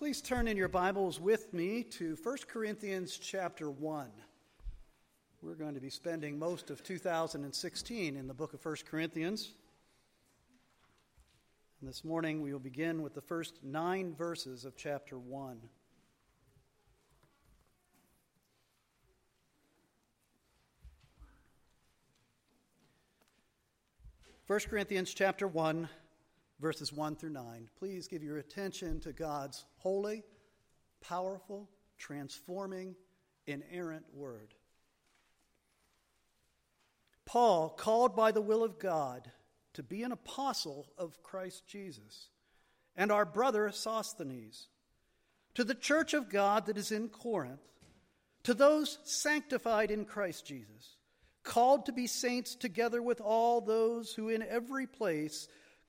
Please turn in your Bibles with me to 1 Corinthians chapter 1. We're going to be spending most of 2016 in the book of 1 Corinthians. And this morning we will begin with the first nine verses of chapter 1. 1 Corinthians chapter 1, verses 1 through 9. Please give your attention to God's holy, powerful, transforming, inerrant word. Paul, called by the will of God to be an apostle of Christ Jesus, and our brother Sosthenes, to the church of God that is in Corinth, to those sanctified in Christ Jesus called to be saints together with all those who in every place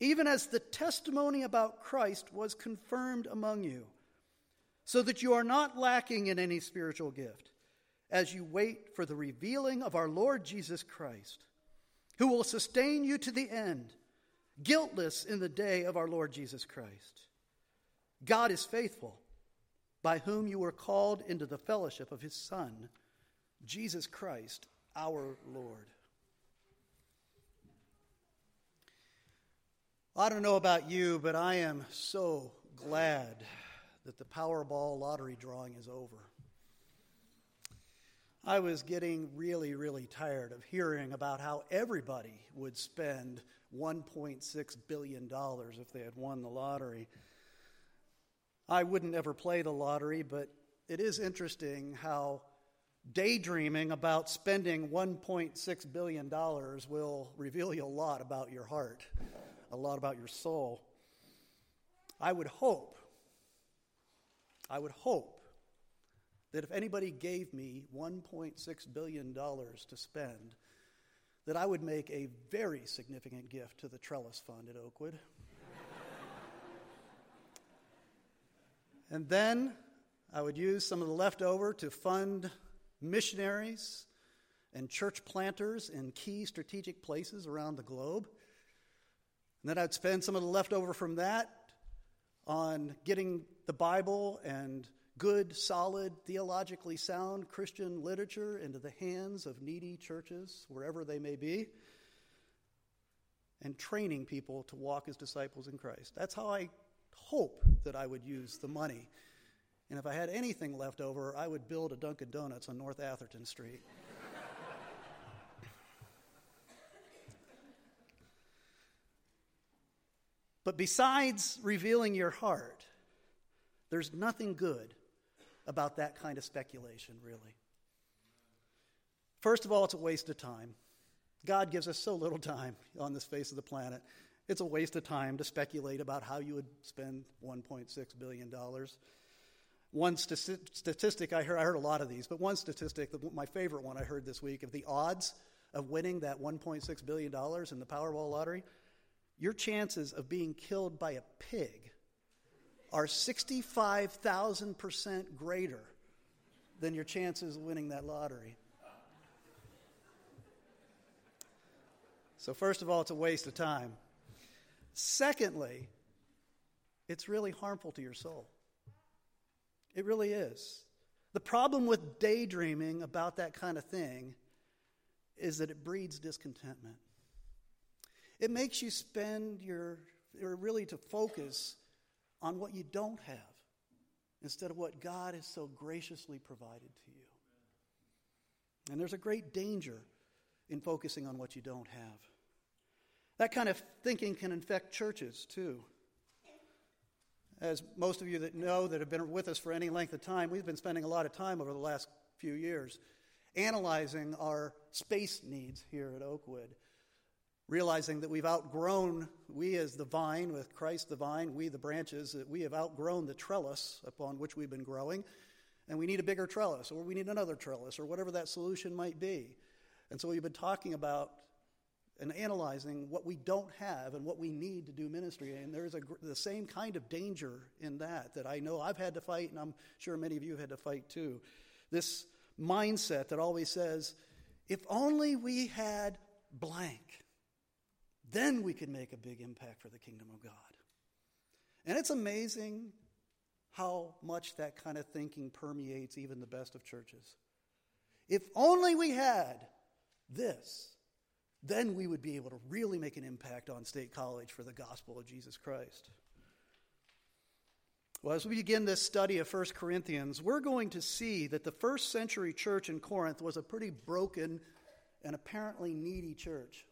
even as the testimony about Christ was confirmed among you, so that you are not lacking in any spiritual gift, as you wait for the revealing of our Lord Jesus Christ, who will sustain you to the end, guiltless in the day of our Lord Jesus Christ. God is faithful, by whom you were called into the fellowship of his Son, Jesus Christ, our Lord. I don't know about you, but I am so glad that the Powerball lottery drawing is over. I was getting really, really tired of hearing about how everybody would spend $1.6 billion if they had won the lottery. I wouldn't ever play the lottery, but it is interesting how daydreaming about spending $1.6 billion will reveal you a lot about your heart a lot about your soul. I would hope, I would hope that if anybody gave me $1.6 billion to spend, that I would make a very significant gift to the Trellis Fund at Oakwood. and then I would use some of the leftover to fund missionaries and church planters in key strategic places around the globe. And then I'd spend some of the leftover from that on getting the Bible and good, solid, theologically sound Christian literature into the hands of needy churches, wherever they may be, and training people to walk as disciples in Christ. That's how I hope that I would use the money. And if I had anything left over, I would build a Dunkin' Donuts on North Atherton Street. But besides revealing your heart, there's nothing good about that kind of speculation, really. First of all, it's a waste of time. God gives us so little time on this face of the planet. It's a waste of time to speculate about how you would spend $1.6 billion. One statistic I heard, I heard a lot of these, but one statistic, my favorite one I heard this week, of the odds of winning that $1.6 billion in the Powerball lottery your chances of being killed by a pig are 65,000% greater than your chances of winning that lottery. So, first of all, it's a waste of time. Secondly, it's really harmful to your soul. It really is. The problem with daydreaming about that kind of thing is that it breeds discontentment. It makes you spend your, or really to focus on what you don't have instead of what God has so graciously provided to you. And there's a great danger in focusing on what you don't have. That kind of thinking can infect churches too. As most of you that know that have been with us for any length of time, we've been spending a lot of time over the last few years analyzing our space needs here at Oakwood realizing that we've outgrown, we as the vine, with Christ the vine, we the branches, that we have outgrown the trellis upon which we've been growing. and we need a bigger trellis, or we need another trellis, or whatever that solution might be. And so we've been talking about and analyzing what we don't have and what we need to do ministry. And there's a, the same kind of danger in that that I know I've had to fight, and I'm sure many of you had to fight too. This mindset that always says, if only we had blank, then we could make a big impact for the kingdom of God. And it's amazing how much that kind of thinking permeates even the best of churches. If only we had this, then we would be able to really make an impact on State College for the gospel of Jesus Christ. Well, as we begin this study of 1 Corinthians, we're going to see that the first century church in Corinth was a pretty broken and apparently needy church.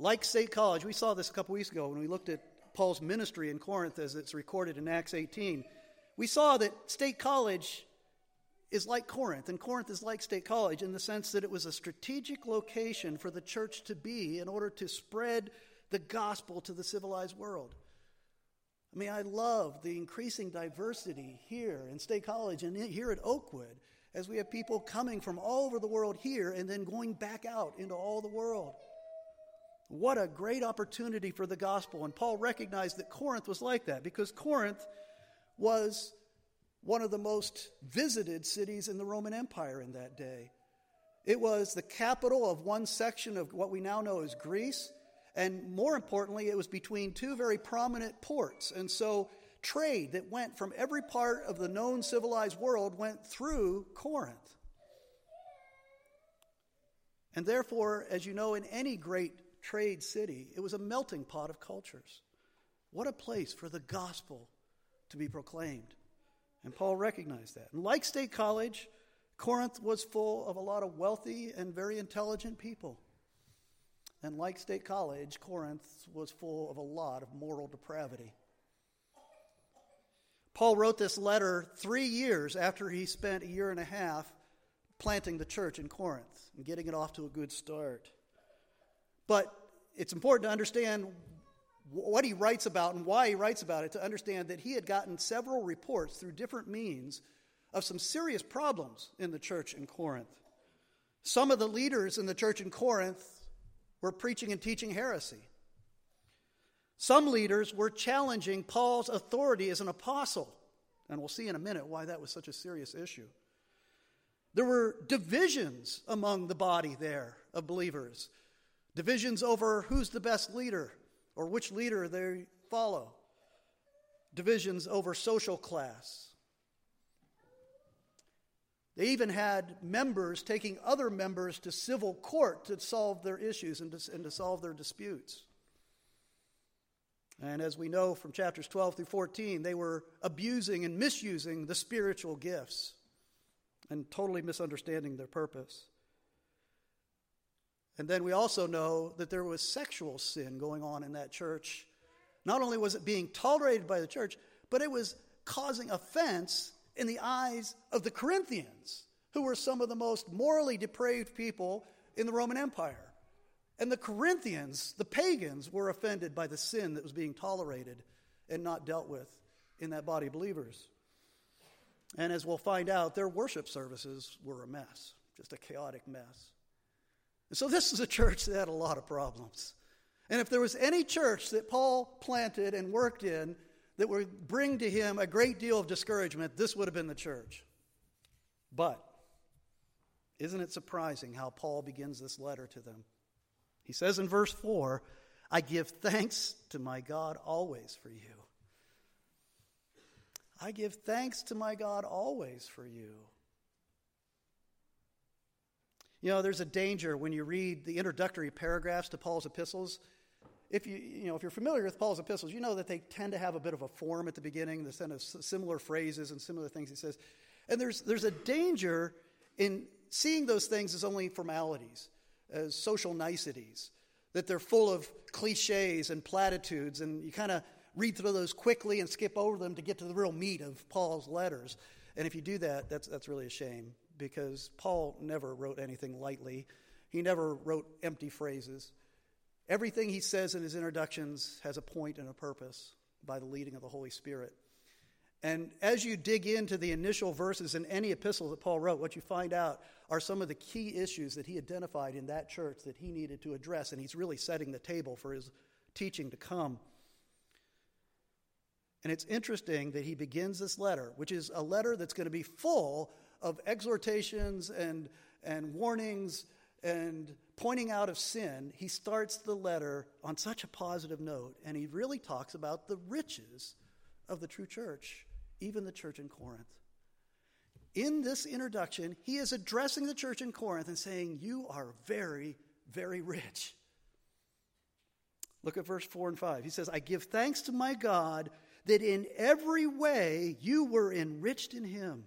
Like State College, we saw this a couple weeks ago when we looked at Paul's ministry in Corinth as it's recorded in Acts 18. We saw that State College is like Corinth, and Corinth is like State College in the sense that it was a strategic location for the church to be in order to spread the gospel to the civilized world. I mean, I love the increasing diversity here in State College and here at Oakwood as we have people coming from all over the world here and then going back out into all the world. What a great opportunity for the gospel. And Paul recognized that Corinth was like that because Corinth was one of the most visited cities in the Roman Empire in that day. It was the capital of one section of what we now know as Greece. And more importantly, it was between two very prominent ports. And so trade that went from every part of the known civilized world went through Corinth. And therefore, as you know, in any great trade city, it was a melting pot of cultures. What a place for the gospel to be proclaimed. And Paul recognized that. And like State College, Corinth was full of a lot of wealthy and very intelligent people. And like State College, Corinth was full of a lot of moral depravity. Paul wrote this letter three years after he spent a year and a half planting the church in Corinth and getting it off to a good start. But it's important to understand what he writes about and why he writes about it to understand that he had gotten several reports through different means of some serious problems in the church in Corinth. Some of the leaders in the church in Corinth were preaching and teaching heresy. Some leaders were challenging Paul's authority as an apostle, and we'll see in a minute why that was such a serious issue. There were divisions among the body there of believers, divisions over who's the best leader, or which leader they follow, divisions over social class. They even had members taking other members to civil court to solve their issues and to, and to solve their disputes. And as we know from chapters 12 through 14, they were abusing and misusing the spiritual gifts and totally misunderstanding their purpose. And then we also know that there was sexual sin going on in that church. Not only was it being tolerated by the church, but it was causing offense in the eyes of the Corinthians, who were some of the most morally depraved people in the Roman Empire. And the Corinthians, the pagans, were offended by the sin that was being tolerated and not dealt with in that body of believers. And as we'll find out, their worship services were a mess, just a chaotic mess. So this is a church that had a lot of problems. And if there was any church that Paul planted and worked in that would bring to him a great deal of discouragement, this would have been the church. But isn't it surprising how Paul begins this letter to them? He says in verse 4 I give thanks to my God always for you. I give thanks to my God always for you. You know, there's a danger when you read the introductory paragraphs to Paul's epistles. If you, you know, if you're familiar with Paul's epistles, you know that they tend to have a bit of a form at the beginning, the kind of similar phrases and similar things he says. And there's, there's a danger in seeing those things as only formalities, as social niceties, that they're full of cliches and platitudes, and you kind of read through those quickly and skip over them to get to the real meat of Paul's letters. And if you do that, that's, that's really a shame because Paul never wrote anything lightly. He never wrote empty phrases. Everything he says in his introductions has a point and a purpose by the leading of the Holy Spirit. And as you dig into the initial verses in any epistle that Paul wrote, what you find out are some of the key issues that he identified in that church that he needed to address. And he's really setting the table for his teaching to come. And it's interesting that he begins this letter, which is a letter that's going to be full of exhortations and, and warnings and pointing out of sin. He starts the letter on such a positive note, and he really talks about the riches of the true church, even the church in Corinth. In this introduction, he is addressing the church in Corinth and saying, You are very, very rich. Look at verse 4 and 5. He says, I give thanks to my God that in every way you were enriched in him.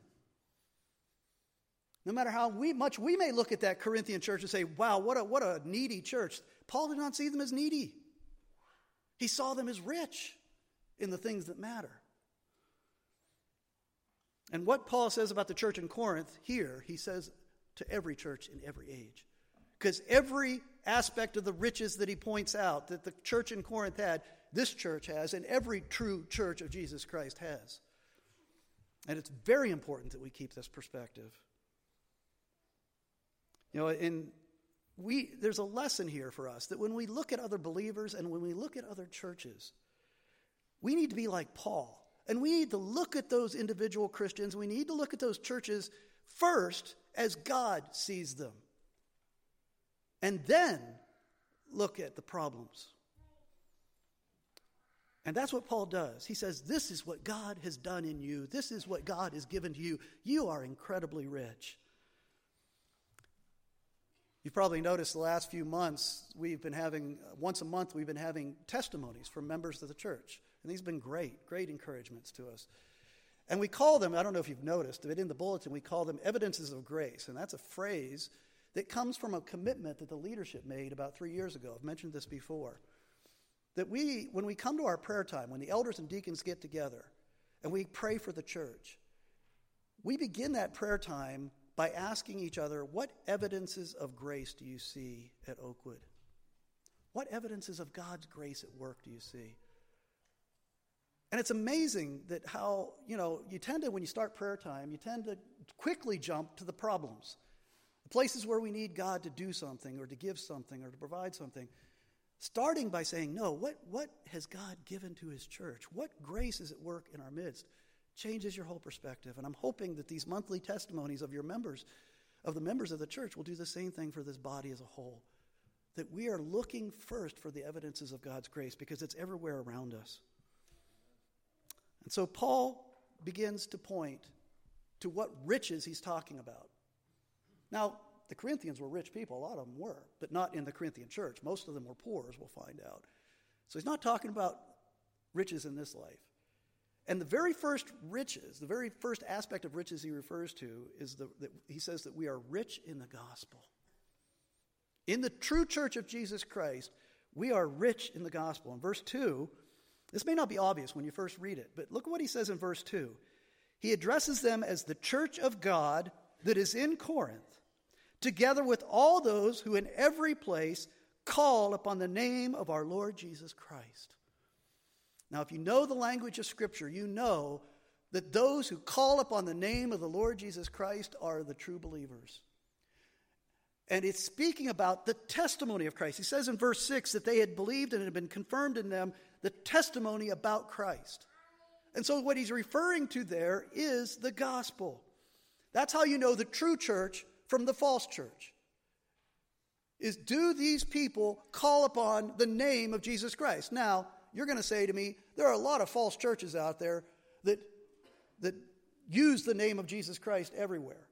No matter how we, much we may look at that Corinthian church and say, wow, what a, what a needy church, Paul did not see them as needy. He saw them as rich in the things that matter. And what Paul says about the church in Corinth here, he says to every church in every age. Because every aspect of the riches that he points out that the church in Corinth had, this church has, and every true church of Jesus Christ has. And it's very important that we keep this perspective. You know, and we there's a lesson here for us that when we look at other believers and when we look at other churches, we need to be like Paul. And we need to look at those individual Christians, we need to look at those churches first as God sees them. And then look at the problems. And that's what Paul does. He says, This is what God has done in you. This is what God has given to you. You are incredibly rich. You've probably noticed the last few months, we've been having, once a month, we've been having testimonies from members of the church. And these have been great, great encouragements to us. And we call them, I don't know if you've noticed, but in the bulletin, we call them evidences of grace. And that's a phrase that comes from a commitment that the leadership made about three years ago. I've mentioned this before. That we, when we come to our prayer time, when the elders and deacons get together and we pray for the church, we begin that prayer time by asking each other, What evidences of grace do you see at Oakwood? What evidences of God's grace at work do you see? And it's amazing that how, you know, you tend to, when you start prayer time, you tend to quickly jump to the problems, the places where we need God to do something or to give something or to provide something. Starting by saying, no, what, what has God given to his church? What grace is at work in our midst? Changes your whole perspective. And I'm hoping that these monthly testimonies of your members, of the members of the church, will do the same thing for this body as a whole. That we are looking first for the evidences of God's grace because it's everywhere around us. And so Paul begins to point to what riches he's talking about. Now, the Corinthians were rich people, a lot of them were, but not in the Corinthian church. Most of them were poor, as we'll find out. So he's not talking about riches in this life. And the very first riches, the very first aspect of riches he refers to is the, that he says that we are rich in the gospel. In the true church of Jesus Christ, we are rich in the gospel. In verse 2, this may not be obvious when you first read it, but look at what he says in verse 2. He addresses them as the church of God that is in Corinth, together with all those who in every place call upon the name of our Lord Jesus Christ. Now, if you know the language of Scripture, you know that those who call upon the name of the Lord Jesus Christ are the true believers. And it's speaking about the testimony of Christ. He says in verse 6 that they had believed and it had been confirmed in them the testimony about Christ. And so, what he's referring to there is the gospel. That's how you know the true church from the false church. Is do these people call upon the name of Jesus Christ? Now, you're going to say to me, there are a lot of false churches out there that, that use the name of Jesus Christ everywhere.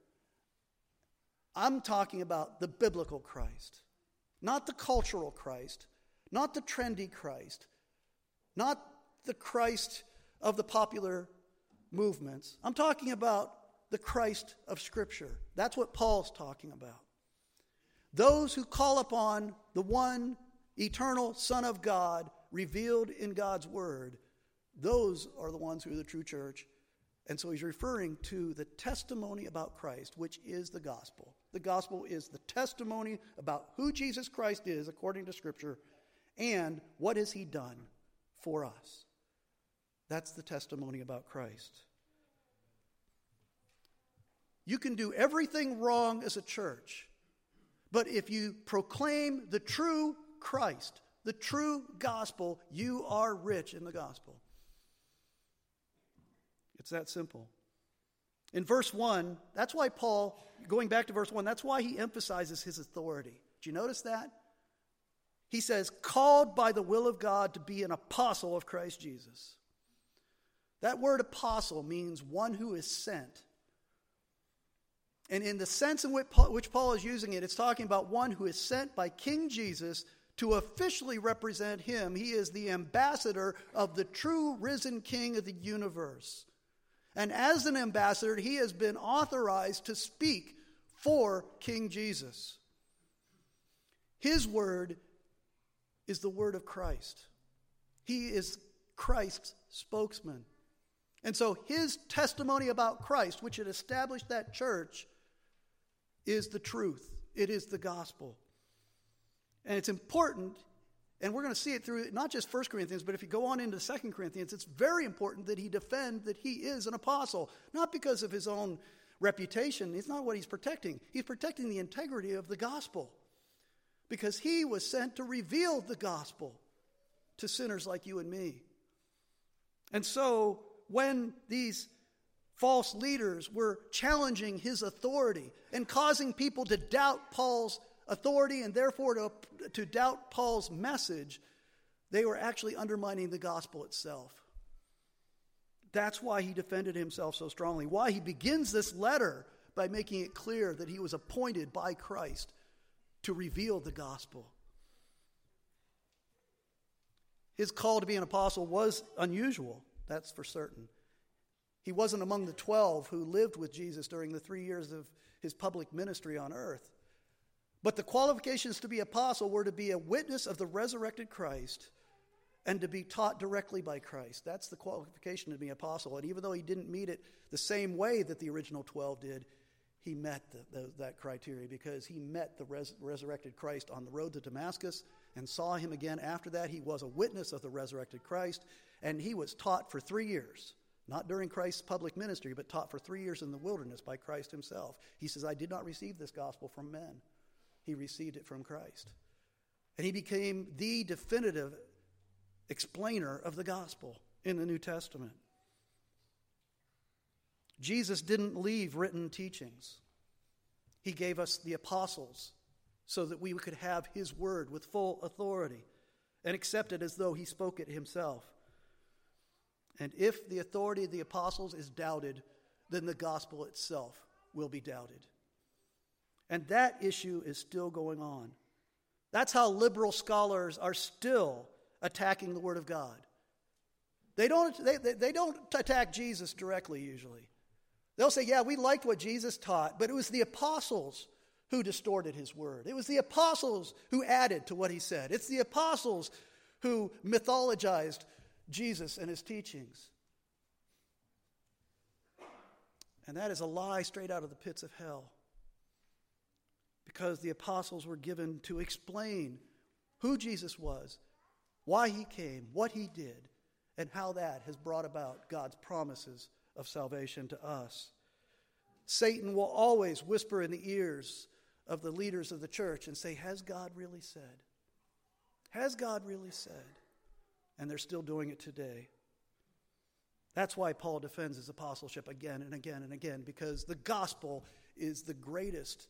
I'm talking about the biblical Christ, not the cultural Christ, not the trendy Christ, not the Christ of the popular movements. I'm talking about the Christ of Scripture. That's what Paul's talking about. Those who call upon the one eternal Son of God revealed in God's Word, those are the ones who are the true church. And so he's referring to the testimony about Christ, which is the gospel. The gospel is the testimony about who Jesus Christ is according to Scripture and what has he done for us. That's the testimony about Christ. You can do everything wrong as a church. But if you proclaim the true Christ, the true gospel, you are rich in the gospel. It's that simple. In verse 1, that's why Paul, going back to verse 1, that's why he emphasizes his authority. Do you notice that? He says, called by the will of God to be an apostle of Christ Jesus. That word apostle means one who is sent. And in the sense in which Paul is using it, it's talking about one who is sent by King Jesus to officially represent him. He is the ambassador of the true risen King of the universe. And as an ambassador, he has been authorized to speak for King Jesus. His word is the word of Christ. He is Christ's spokesman. And so his testimony about Christ, which had established that church, is the truth. It is the gospel. And it's important, and we're going to see it through not just 1 Corinthians, but if you go on into 2 Corinthians, it's very important that he defend that he is an apostle, not because of his own reputation. It's not what he's protecting. He's protecting the integrity of the gospel because he was sent to reveal the gospel to sinners like you and me. And so when these false leaders were challenging his authority and causing people to doubt Paul's authority and therefore to, to doubt Paul's message, they were actually undermining the gospel itself. That's why he defended himself so strongly. Why he begins this letter by making it clear that he was appointed by Christ to reveal the gospel. His call to be an apostle was unusual, that's for certain. He wasn't among the 12 who lived with Jesus during the three years of his public ministry on earth. But the qualifications to be apostle were to be a witness of the resurrected Christ and to be taught directly by Christ. That's the qualification to be apostle. And even though he didn't meet it the same way that the original 12 did, he met the, the, that criteria because he met the res, resurrected Christ on the road to Damascus and saw him again after that. He was a witness of the resurrected Christ, and he was taught for three years not during Christ's public ministry, but taught for three years in the wilderness by Christ himself. He says, I did not receive this gospel from men, he received it from Christ. And he became the definitive explainer of the gospel in the New Testament. Jesus didn't leave written teachings. He gave us the apostles so that we could have his word with full authority and accept it as though he spoke it himself. And if the authority of the apostles is doubted, then the gospel itself will be doubted. And that issue is still going on. That's how liberal scholars are still attacking the Word of God. They don't, they, they don't attack Jesus directly, usually. They'll say, yeah, we liked what Jesus taught, but it was the apostles who distorted his word. It was the apostles who added to what he said. It's the apostles who mythologized Jesus and his teachings. And that is a lie straight out of the pits of hell. Because the apostles were given to explain who Jesus was, why he came, what he did, and how that has brought about God's promises of salvation to us. Satan will always whisper in the ears of the leaders of the church and say, Has God really said? Has God really said? and they're still doing it today. That's why Paul defends his apostleship again and again and again, because the gospel is the greatest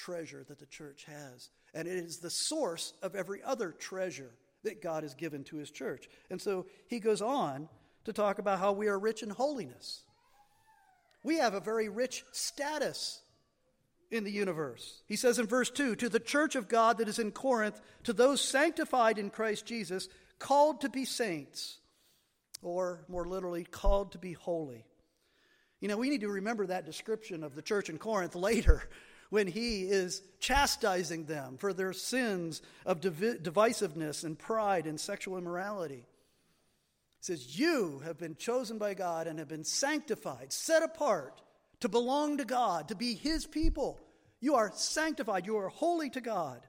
treasure that the church has. And it is the source of every other treasure that God has given to his church. And so he goes on to talk about how we are rich in holiness. We have a very rich status in the universe. He says in verse 2 To the church of God that is in Corinth, to those sanctified in Christ Jesus, called to be saints, or more literally, called to be holy. You know, we need to remember that description of the church in Corinth later when he is chastising them for their sins of div- divisiveness and pride and sexual immorality. He says, You have been chosen by God and have been sanctified, set apart to belong to God, to be his people. You are sanctified, you are holy to God.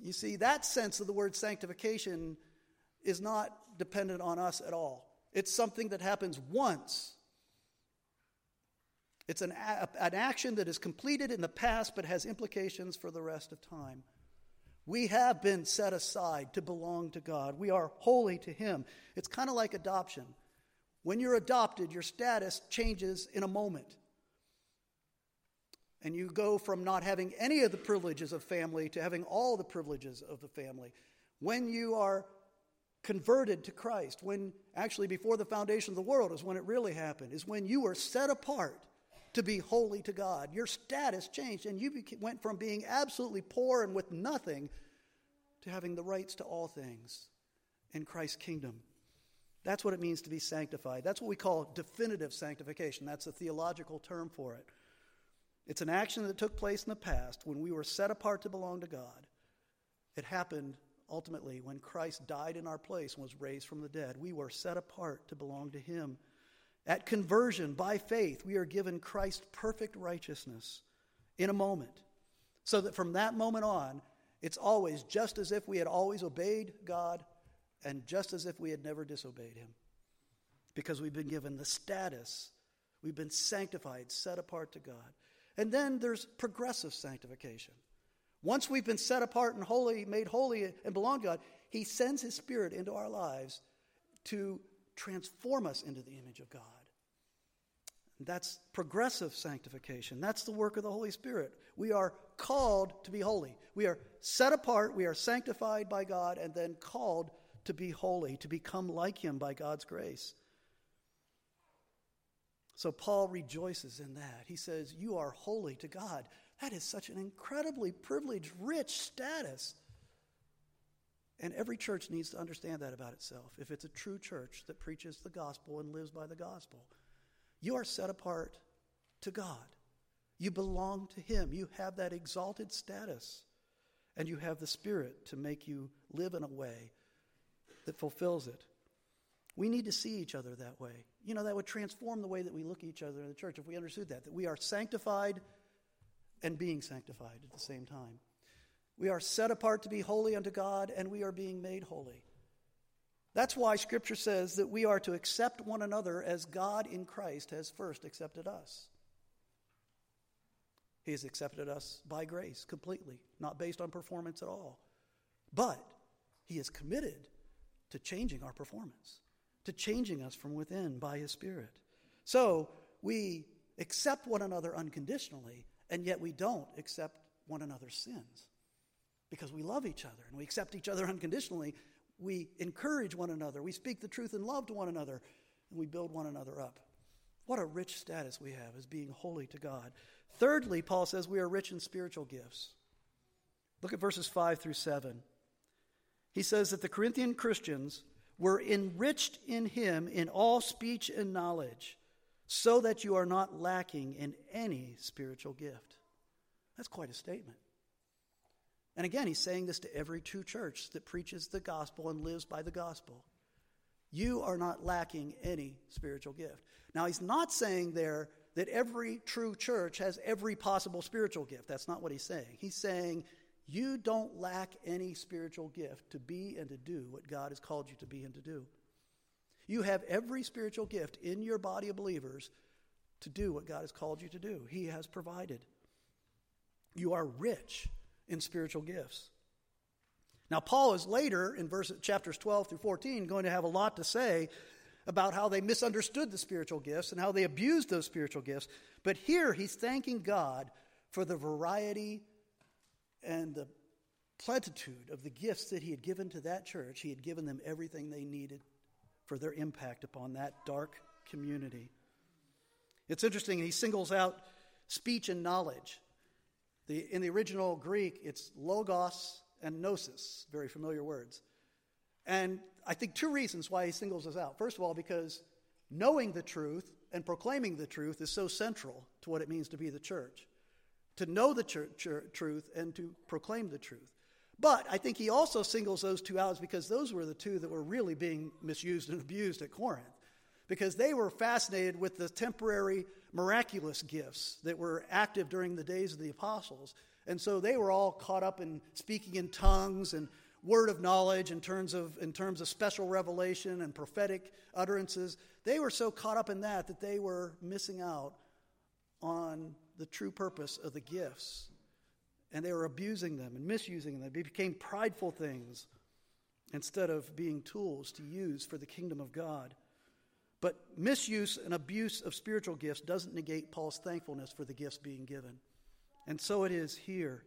You see, that sense of the word sanctification is not dependent on us at all. It's something that happens once. It's an, a, an action that is completed in the past but has implications for the rest of time. We have been set aside to belong to God. We are holy to Him. It's kind of like adoption. When you're adopted, your status changes in a moment. And you go from not having any of the privileges of family to having all the privileges of the family. When you are converted to Christ, when actually before the foundation of the world is when it really happened, is when you were set apart to be holy to God. Your status changed, and you went from being absolutely poor and with nothing to having the rights to all things in Christ's kingdom. That's what it means to be sanctified. That's what we call definitive sanctification. That's a theological term for it. It's an action that took place in the past when we were set apart to belong to God. It happened ultimately when Christ died in our place and was raised from the dead. We were set apart to belong to Him. At conversion, by faith, we are given Christ's perfect righteousness in a moment. So that from that moment on, it's always just as if we had always obeyed God and just as if we had never disobeyed Him. Because we've been given the status, we've been sanctified, set apart to God. And then there's progressive sanctification. Once we've been set apart and holy, made holy and belong to God, He sends His Spirit into our lives to transform us into the image of God. That's progressive sanctification. That's the work of the Holy Spirit. We are called to be holy. We are set apart, we are sanctified by God, and then called to be holy, to become like Him by God's grace. So Paul rejoices in that. He says, You are holy to God. That is such an incredibly privileged, rich status. And every church needs to understand that about itself. If it's a true church that preaches the gospel and lives by the gospel, you are set apart to God. You belong to Him. You have that exalted status. And you have the Spirit to make you live in a way that fulfills it. We need to see each other that way. You know, that would transform the way that we look at each other in the church if we understood that, that we are sanctified and being sanctified at the same time. We are set apart to be holy unto God, and we are being made holy. That's why Scripture says that we are to accept one another as God in Christ has first accepted us. He has accepted us by grace completely, not based on performance at all. But He is committed to changing our performance, to changing us from within by His Spirit. So we accept one another unconditionally, and yet we don't accept one another's sins because we love each other and we accept each other unconditionally. We encourage one another, we speak the truth in love to one another, and we build one another up. What a rich status we have as being holy to God. Thirdly, Paul says we are rich in spiritual gifts. Look at verses 5 through 7. He says that the Corinthian Christians were enriched in him in all speech and knowledge so that you are not lacking in any spiritual gift. That's quite a statement. And again, he's saying this to every true church that preaches the gospel and lives by the gospel. You are not lacking any spiritual gift. Now, he's not saying there that every true church has every possible spiritual gift. That's not what he's saying. He's saying you don't lack any spiritual gift to be and to do what God has called you to be and to do. You have every spiritual gift in your body of believers to do what God has called you to do. He has provided. You are rich in spiritual gifts. Now, Paul is later in verses, chapters 12 through 14 going to have a lot to say about how they misunderstood the spiritual gifts and how they abused those spiritual gifts. But here he's thanking God for the variety and the plenitude of the gifts that he had given to that church. He had given them everything they needed for their impact upon that dark community. It's interesting, he singles out speech and knowledge. The, in the original Greek, it's logos and gnosis, very familiar words. And I think two reasons why he singles us out. First of all, because knowing the truth and proclaiming the truth is so central to what it means to be the church. To know the truth and to proclaim the truth. But I think he also singles those two out because those were the two that were really being misused and abused at Corinth. Because they were fascinated with the temporary miraculous gifts that were active during the days of the apostles. And so they were all caught up in speaking in tongues and word of knowledge in terms of, in terms of special revelation and prophetic utterances. They were so caught up in that that they were missing out on the true purpose of the gifts. And they were abusing them and misusing them. They became prideful things instead of being tools to use for the kingdom of God. But misuse and abuse of spiritual gifts doesn't negate Paul's thankfulness for the gifts being given. And so it is here.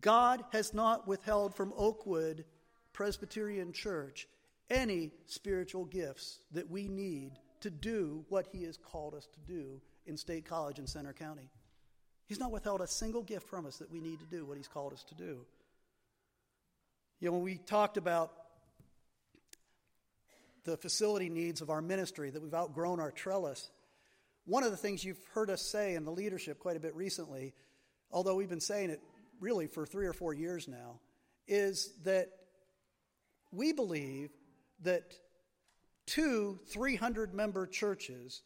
God has not withheld from Oakwood Presbyterian Church any spiritual gifts that we need to do what He has called us to do in State College in Centre County. He's not withheld a single gift from us that we need to do what He's called us to do. You know, when we talked about the facility needs of our ministry, that we've outgrown our trellis, one of the things you've heard us say in the leadership quite a bit recently, although we've been saying it really for three or four years now, is that we believe that two 300 member churches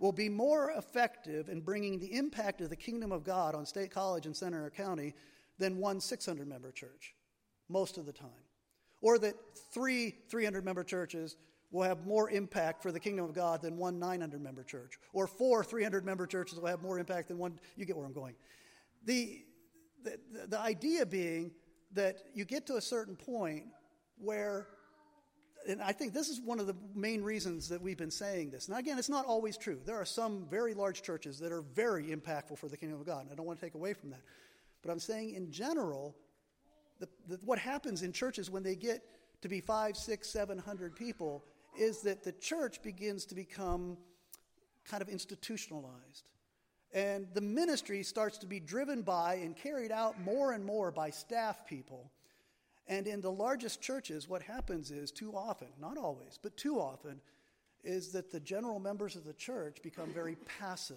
will be more effective in bringing the impact of the kingdom of God on State College and Centre County than one 600 member church most of the time. Or that three 300 member churches will have more impact for the kingdom of God than one 900 member church. Or four 300 member churches will have more impact than one. You get where I'm going. The, the, the idea being that you get to a certain point where and I think this is one of the main reasons that we've been saying this. Now, again, it's not always true. There are some very large churches that are very impactful for the kingdom of God, and I don't want to take away from that. But I'm saying, in general, the, the, what happens in churches when they get to be five, six, seven hundred people is that the church begins to become kind of institutionalized. And the ministry starts to be driven by and carried out more and more by staff people and in the largest churches, what happens is too often, not always, but too often, is that the general members of the church become very passive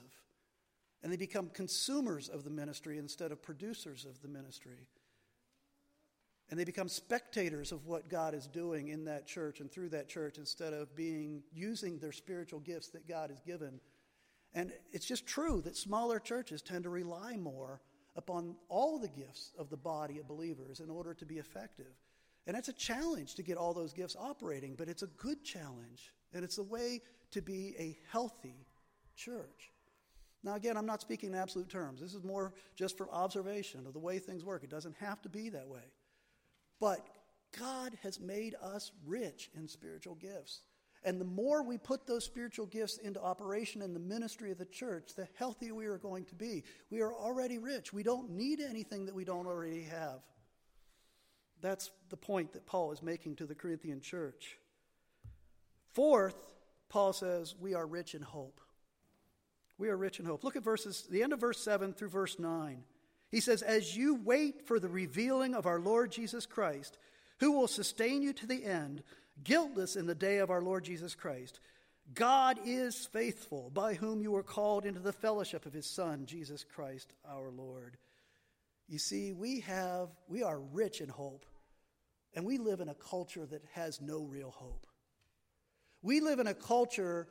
and they become consumers of the ministry instead of producers of the ministry. And they become spectators of what God is doing in that church and through that church instead of being using their spiritual gifts that God has given. And it's just true that smaller churches tend to rely more upon all the gifts of the body of believers in order to be effective. And it's a challenge to get all those gifts operating, but it's a good challenge. And it's a way to be a healthy church. Now, again, I'm not speaking in absolute terms. This is more just for observation of the way things work. It doesn't have to be that way. But God has made us rich in spiritual gifts. And the more we put those spiritual gifts into operation in the ministry of the church, the healthier we are going to be. We are already rich. We don't need anything that we don't already have. That's the point that Paul is making to the Corinthian church. Fourth, Paul says, we are rich in hope. We are rich in hope. Look at verses, the end of verse 7 through verse 9. He says, As you wait for the revealing of our Lord Jesus Christ, who will sustain you to the end, guiltless in the day of our Lord Jesus Christ. God is faithful, by whom you were called into the fellowship of his Son, Jesus Christ our Lord. You see, we have we are rich in hope, and we live in a culture that has no real hope. We live in a culture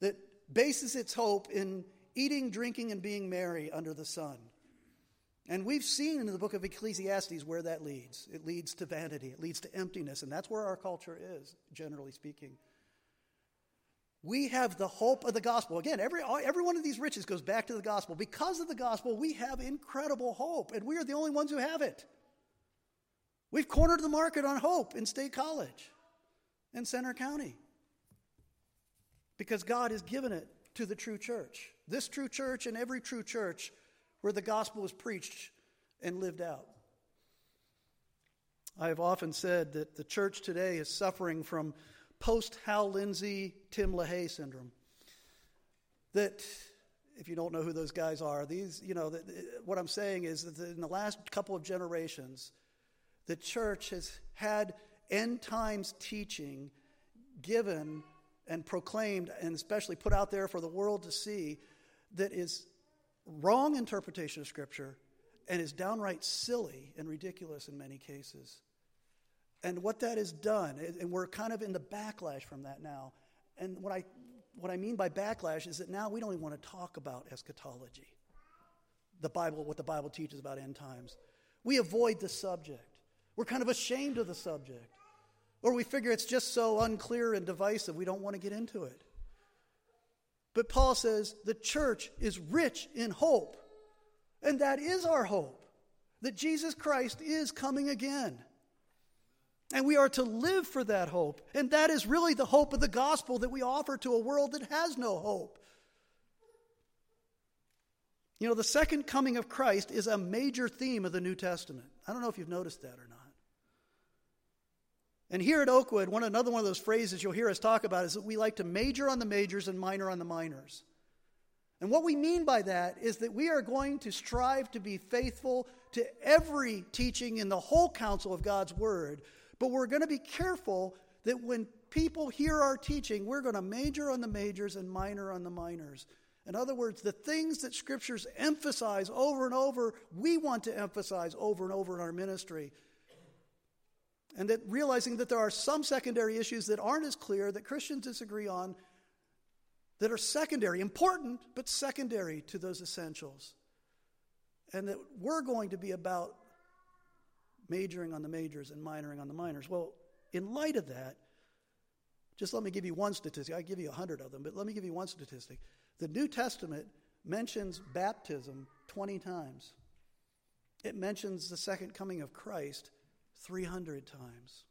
that bases its hope in eating, drinking, and being merry under the sun. And we've seen in the book of Ecclesiastes where that leads. It leads to vanity, it leads to emptiness, and that's where our culture is, generally speaking. We have the hope of the gospel. Again, every, every one of these riches goes back to the gospel. Because of the gospel, we have incredible hope, and we are the only ones who have it. We've cornered the market on hope in State College and Centre County because God has given it to the true church. This true church and every true church where the gospel was preached and lived out. I have often said that the church today is suffering from post Hal Lindsey, Tim LaHaye syndrome. That, if you don't know who those guys are, these, you know, what I'm saying is that in the last couple of generations, the church has had end times teaching given and proclaimed and especially put out there for the world to see that is wrong interpretation of Scripture and is downright silly and ridiculous in many cases. And what that has done, and we're kind of in the backlash from that now. And what I, what I mean by backlash is that now we don't even want to talk about eschatology, the Bible, what the Bible teaches about end times. We avoid the subject. We're kind of ashamed of the subject. Or we figure it's just so unclear and divisive, we don't want to get into it. But Paul says the church is rich in hope. And that is our hope that Jesus Christ is coming again. And we are to live for that hope. And that is really the hope of the gospel that we offer to a world that has no hope. You know, the second coming of Christ is a major theme of the New Testament. I don't know if you've noticed that or not. And here at Oakwood, one another one of those phrases you'll hear us talk about is that we like to major on the majors and minor on the minors. And what we mean by that is that we are going to strive to be faithful to every teaching in the whole counsel of God's Word, but we're going to be careful that when people hear our teaching, we're going to major on the majors and minor on the minors. In other words, the things that scriptures emphasize over and over, we want to emphasize over and over in our ministry. And that realizing that there are some secondary issues that aren't as clear, that Christians disagree on, that are secondary, important, but secondary to those essentials. And that we're going to be about majoring on the majors and minoring on the minors. Well, in light of that, just let me give you one statistic. I give you a hundred of them, but let me give you one statistic. The New Testament mentions baptism 20 times. It mentions the second coming of Christ 300 times.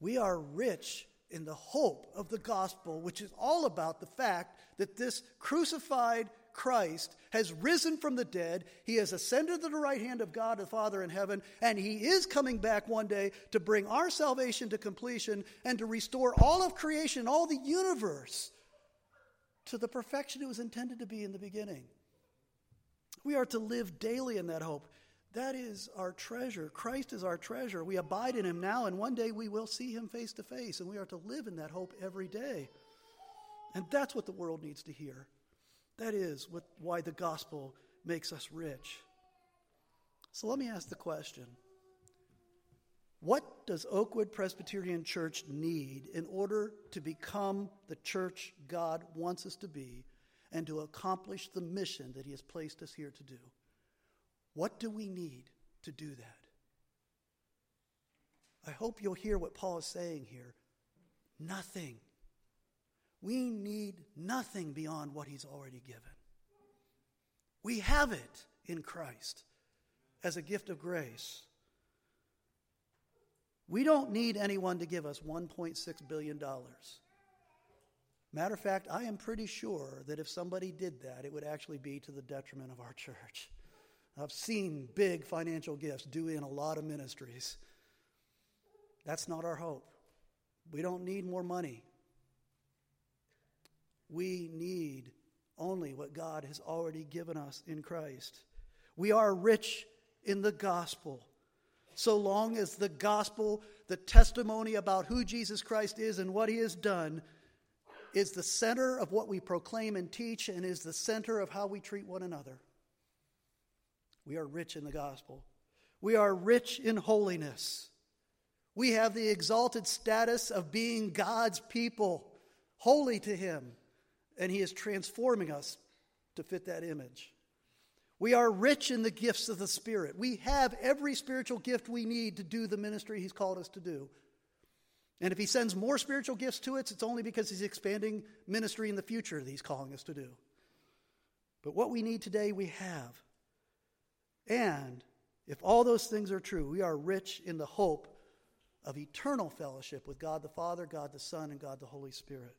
We are rich in the hope of the gospel, which is all about the fact that this crucified Christ has risen from the dead. He has ascended to the right hand of God the Father in heaven, and he is coming back one day to bring our salvation to completion and to restore all of creation, all the universe, to the perfection it was intended to be in the beginning. We are to live daily in that hope. That is our treasure. Christ is our treasure. We abide in him now, and one day we will see him face to face, and we are to live in that hope every day. And that's what the world needs to hear. That is what, why the gospel makes us rich. So let me ask the question What does Oakwood Presbyterian Church need in order to become the church God wants us to be and to accomplish the mission that He has placed us here to do? What do we need to do that? I hope you'll hear what Paul is saying here. Nothing. We need nothing beyond what He's already given. We have it in Christ as a gift of grace. We don't need anyone to give us $1.6 billion. Matter of fact, I am pretty sure that if somebody did that, it would actually be to the detriment of our church. I've seen big financial gifts do in a lot of ministries. That's not our hope. We don't need more money. We need only what God has already given us in Christ. We are rich in the gospel. So long as the gospel, the testimony about who Jesus Christ is and what he has done, is the center of what we proclaim and teach and is the center of how we treat one another. We are rich in the gospel. We are rich in holiness. We have the exalted status of being God's people, holy to Him and He is transforming us to fit that image. We are rich in the gifts of the Spirit. We have every spiritual gift we need to do the ministry He's called us to do. And if He sends more spiritual gifts to us, it's only because He's expanding ministry in the future that He's calling us to do. But what we need today, we have. And if all those things are true, we are rich in the hope of eternal fellowship with God the Father, God the Son, and God the Holy Spirit.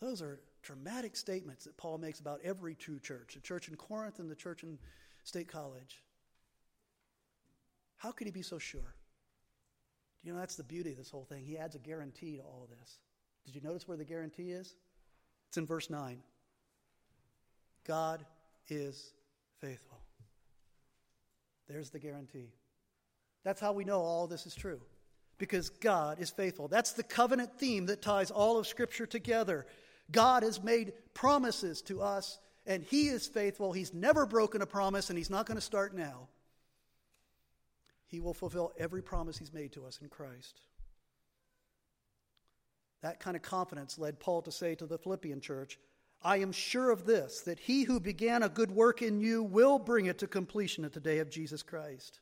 Those are dramatic statements that Paul makes about every true church the church in Corinth and the church in State College. How could he be so sure? You know, that's the beauty of this whole thing. He adds a guarantee to all of this. Did you notice where the guarantee is? It's in verse 9. God is faithful. There's the guarantee. That's how we know all this is true. Because God is faithful. That's the covenant theme that ties all of Scripture together. God has made promises to us, and He is faithful. He's never broken a promise, and He's not going to start now. He will fulfill every promise He's made to us in Christ. That kind of confidence led Paul to say to the Philippian church, I am sure of this, that he who began a good work in you will bring it to completion at the day of Jesus Christ.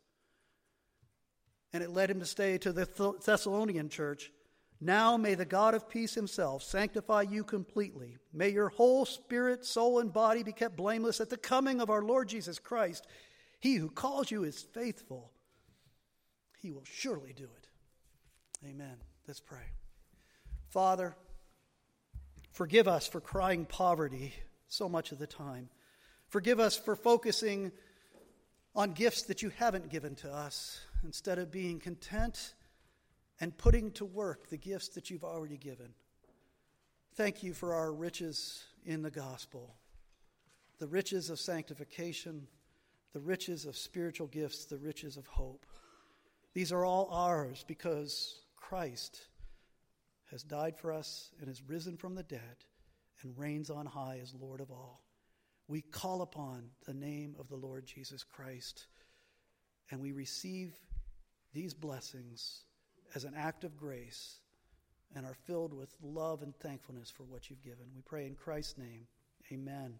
And it led him to say to the Thessalonian church, Now may the God of peace himself sanctify you completely. May your whole spirit, soul, and body be kept blameless at the coming of our Lord Jesus Christ. He who calls you is faithful. He will surely do it. Amen. Let's pray. Father, forgive us for crying poverty so much of the time. Forgive us for focusing on gifts that you haven't given to us instead of being content and putting to work the gifts that you've already given. Thank you for our riches in the gospel, the riches of sanctification, the riches of spiritual gifts, the riches of hope. These are all ours because Christ has died for us and has risen from the dead and reigns on high as Lord of all. We call upon the name of the Lord Jesus Christ and we receive these blessings as an act of grace and are filled with love and thankfulness for what you've given. We pray in Christ's name. Amen.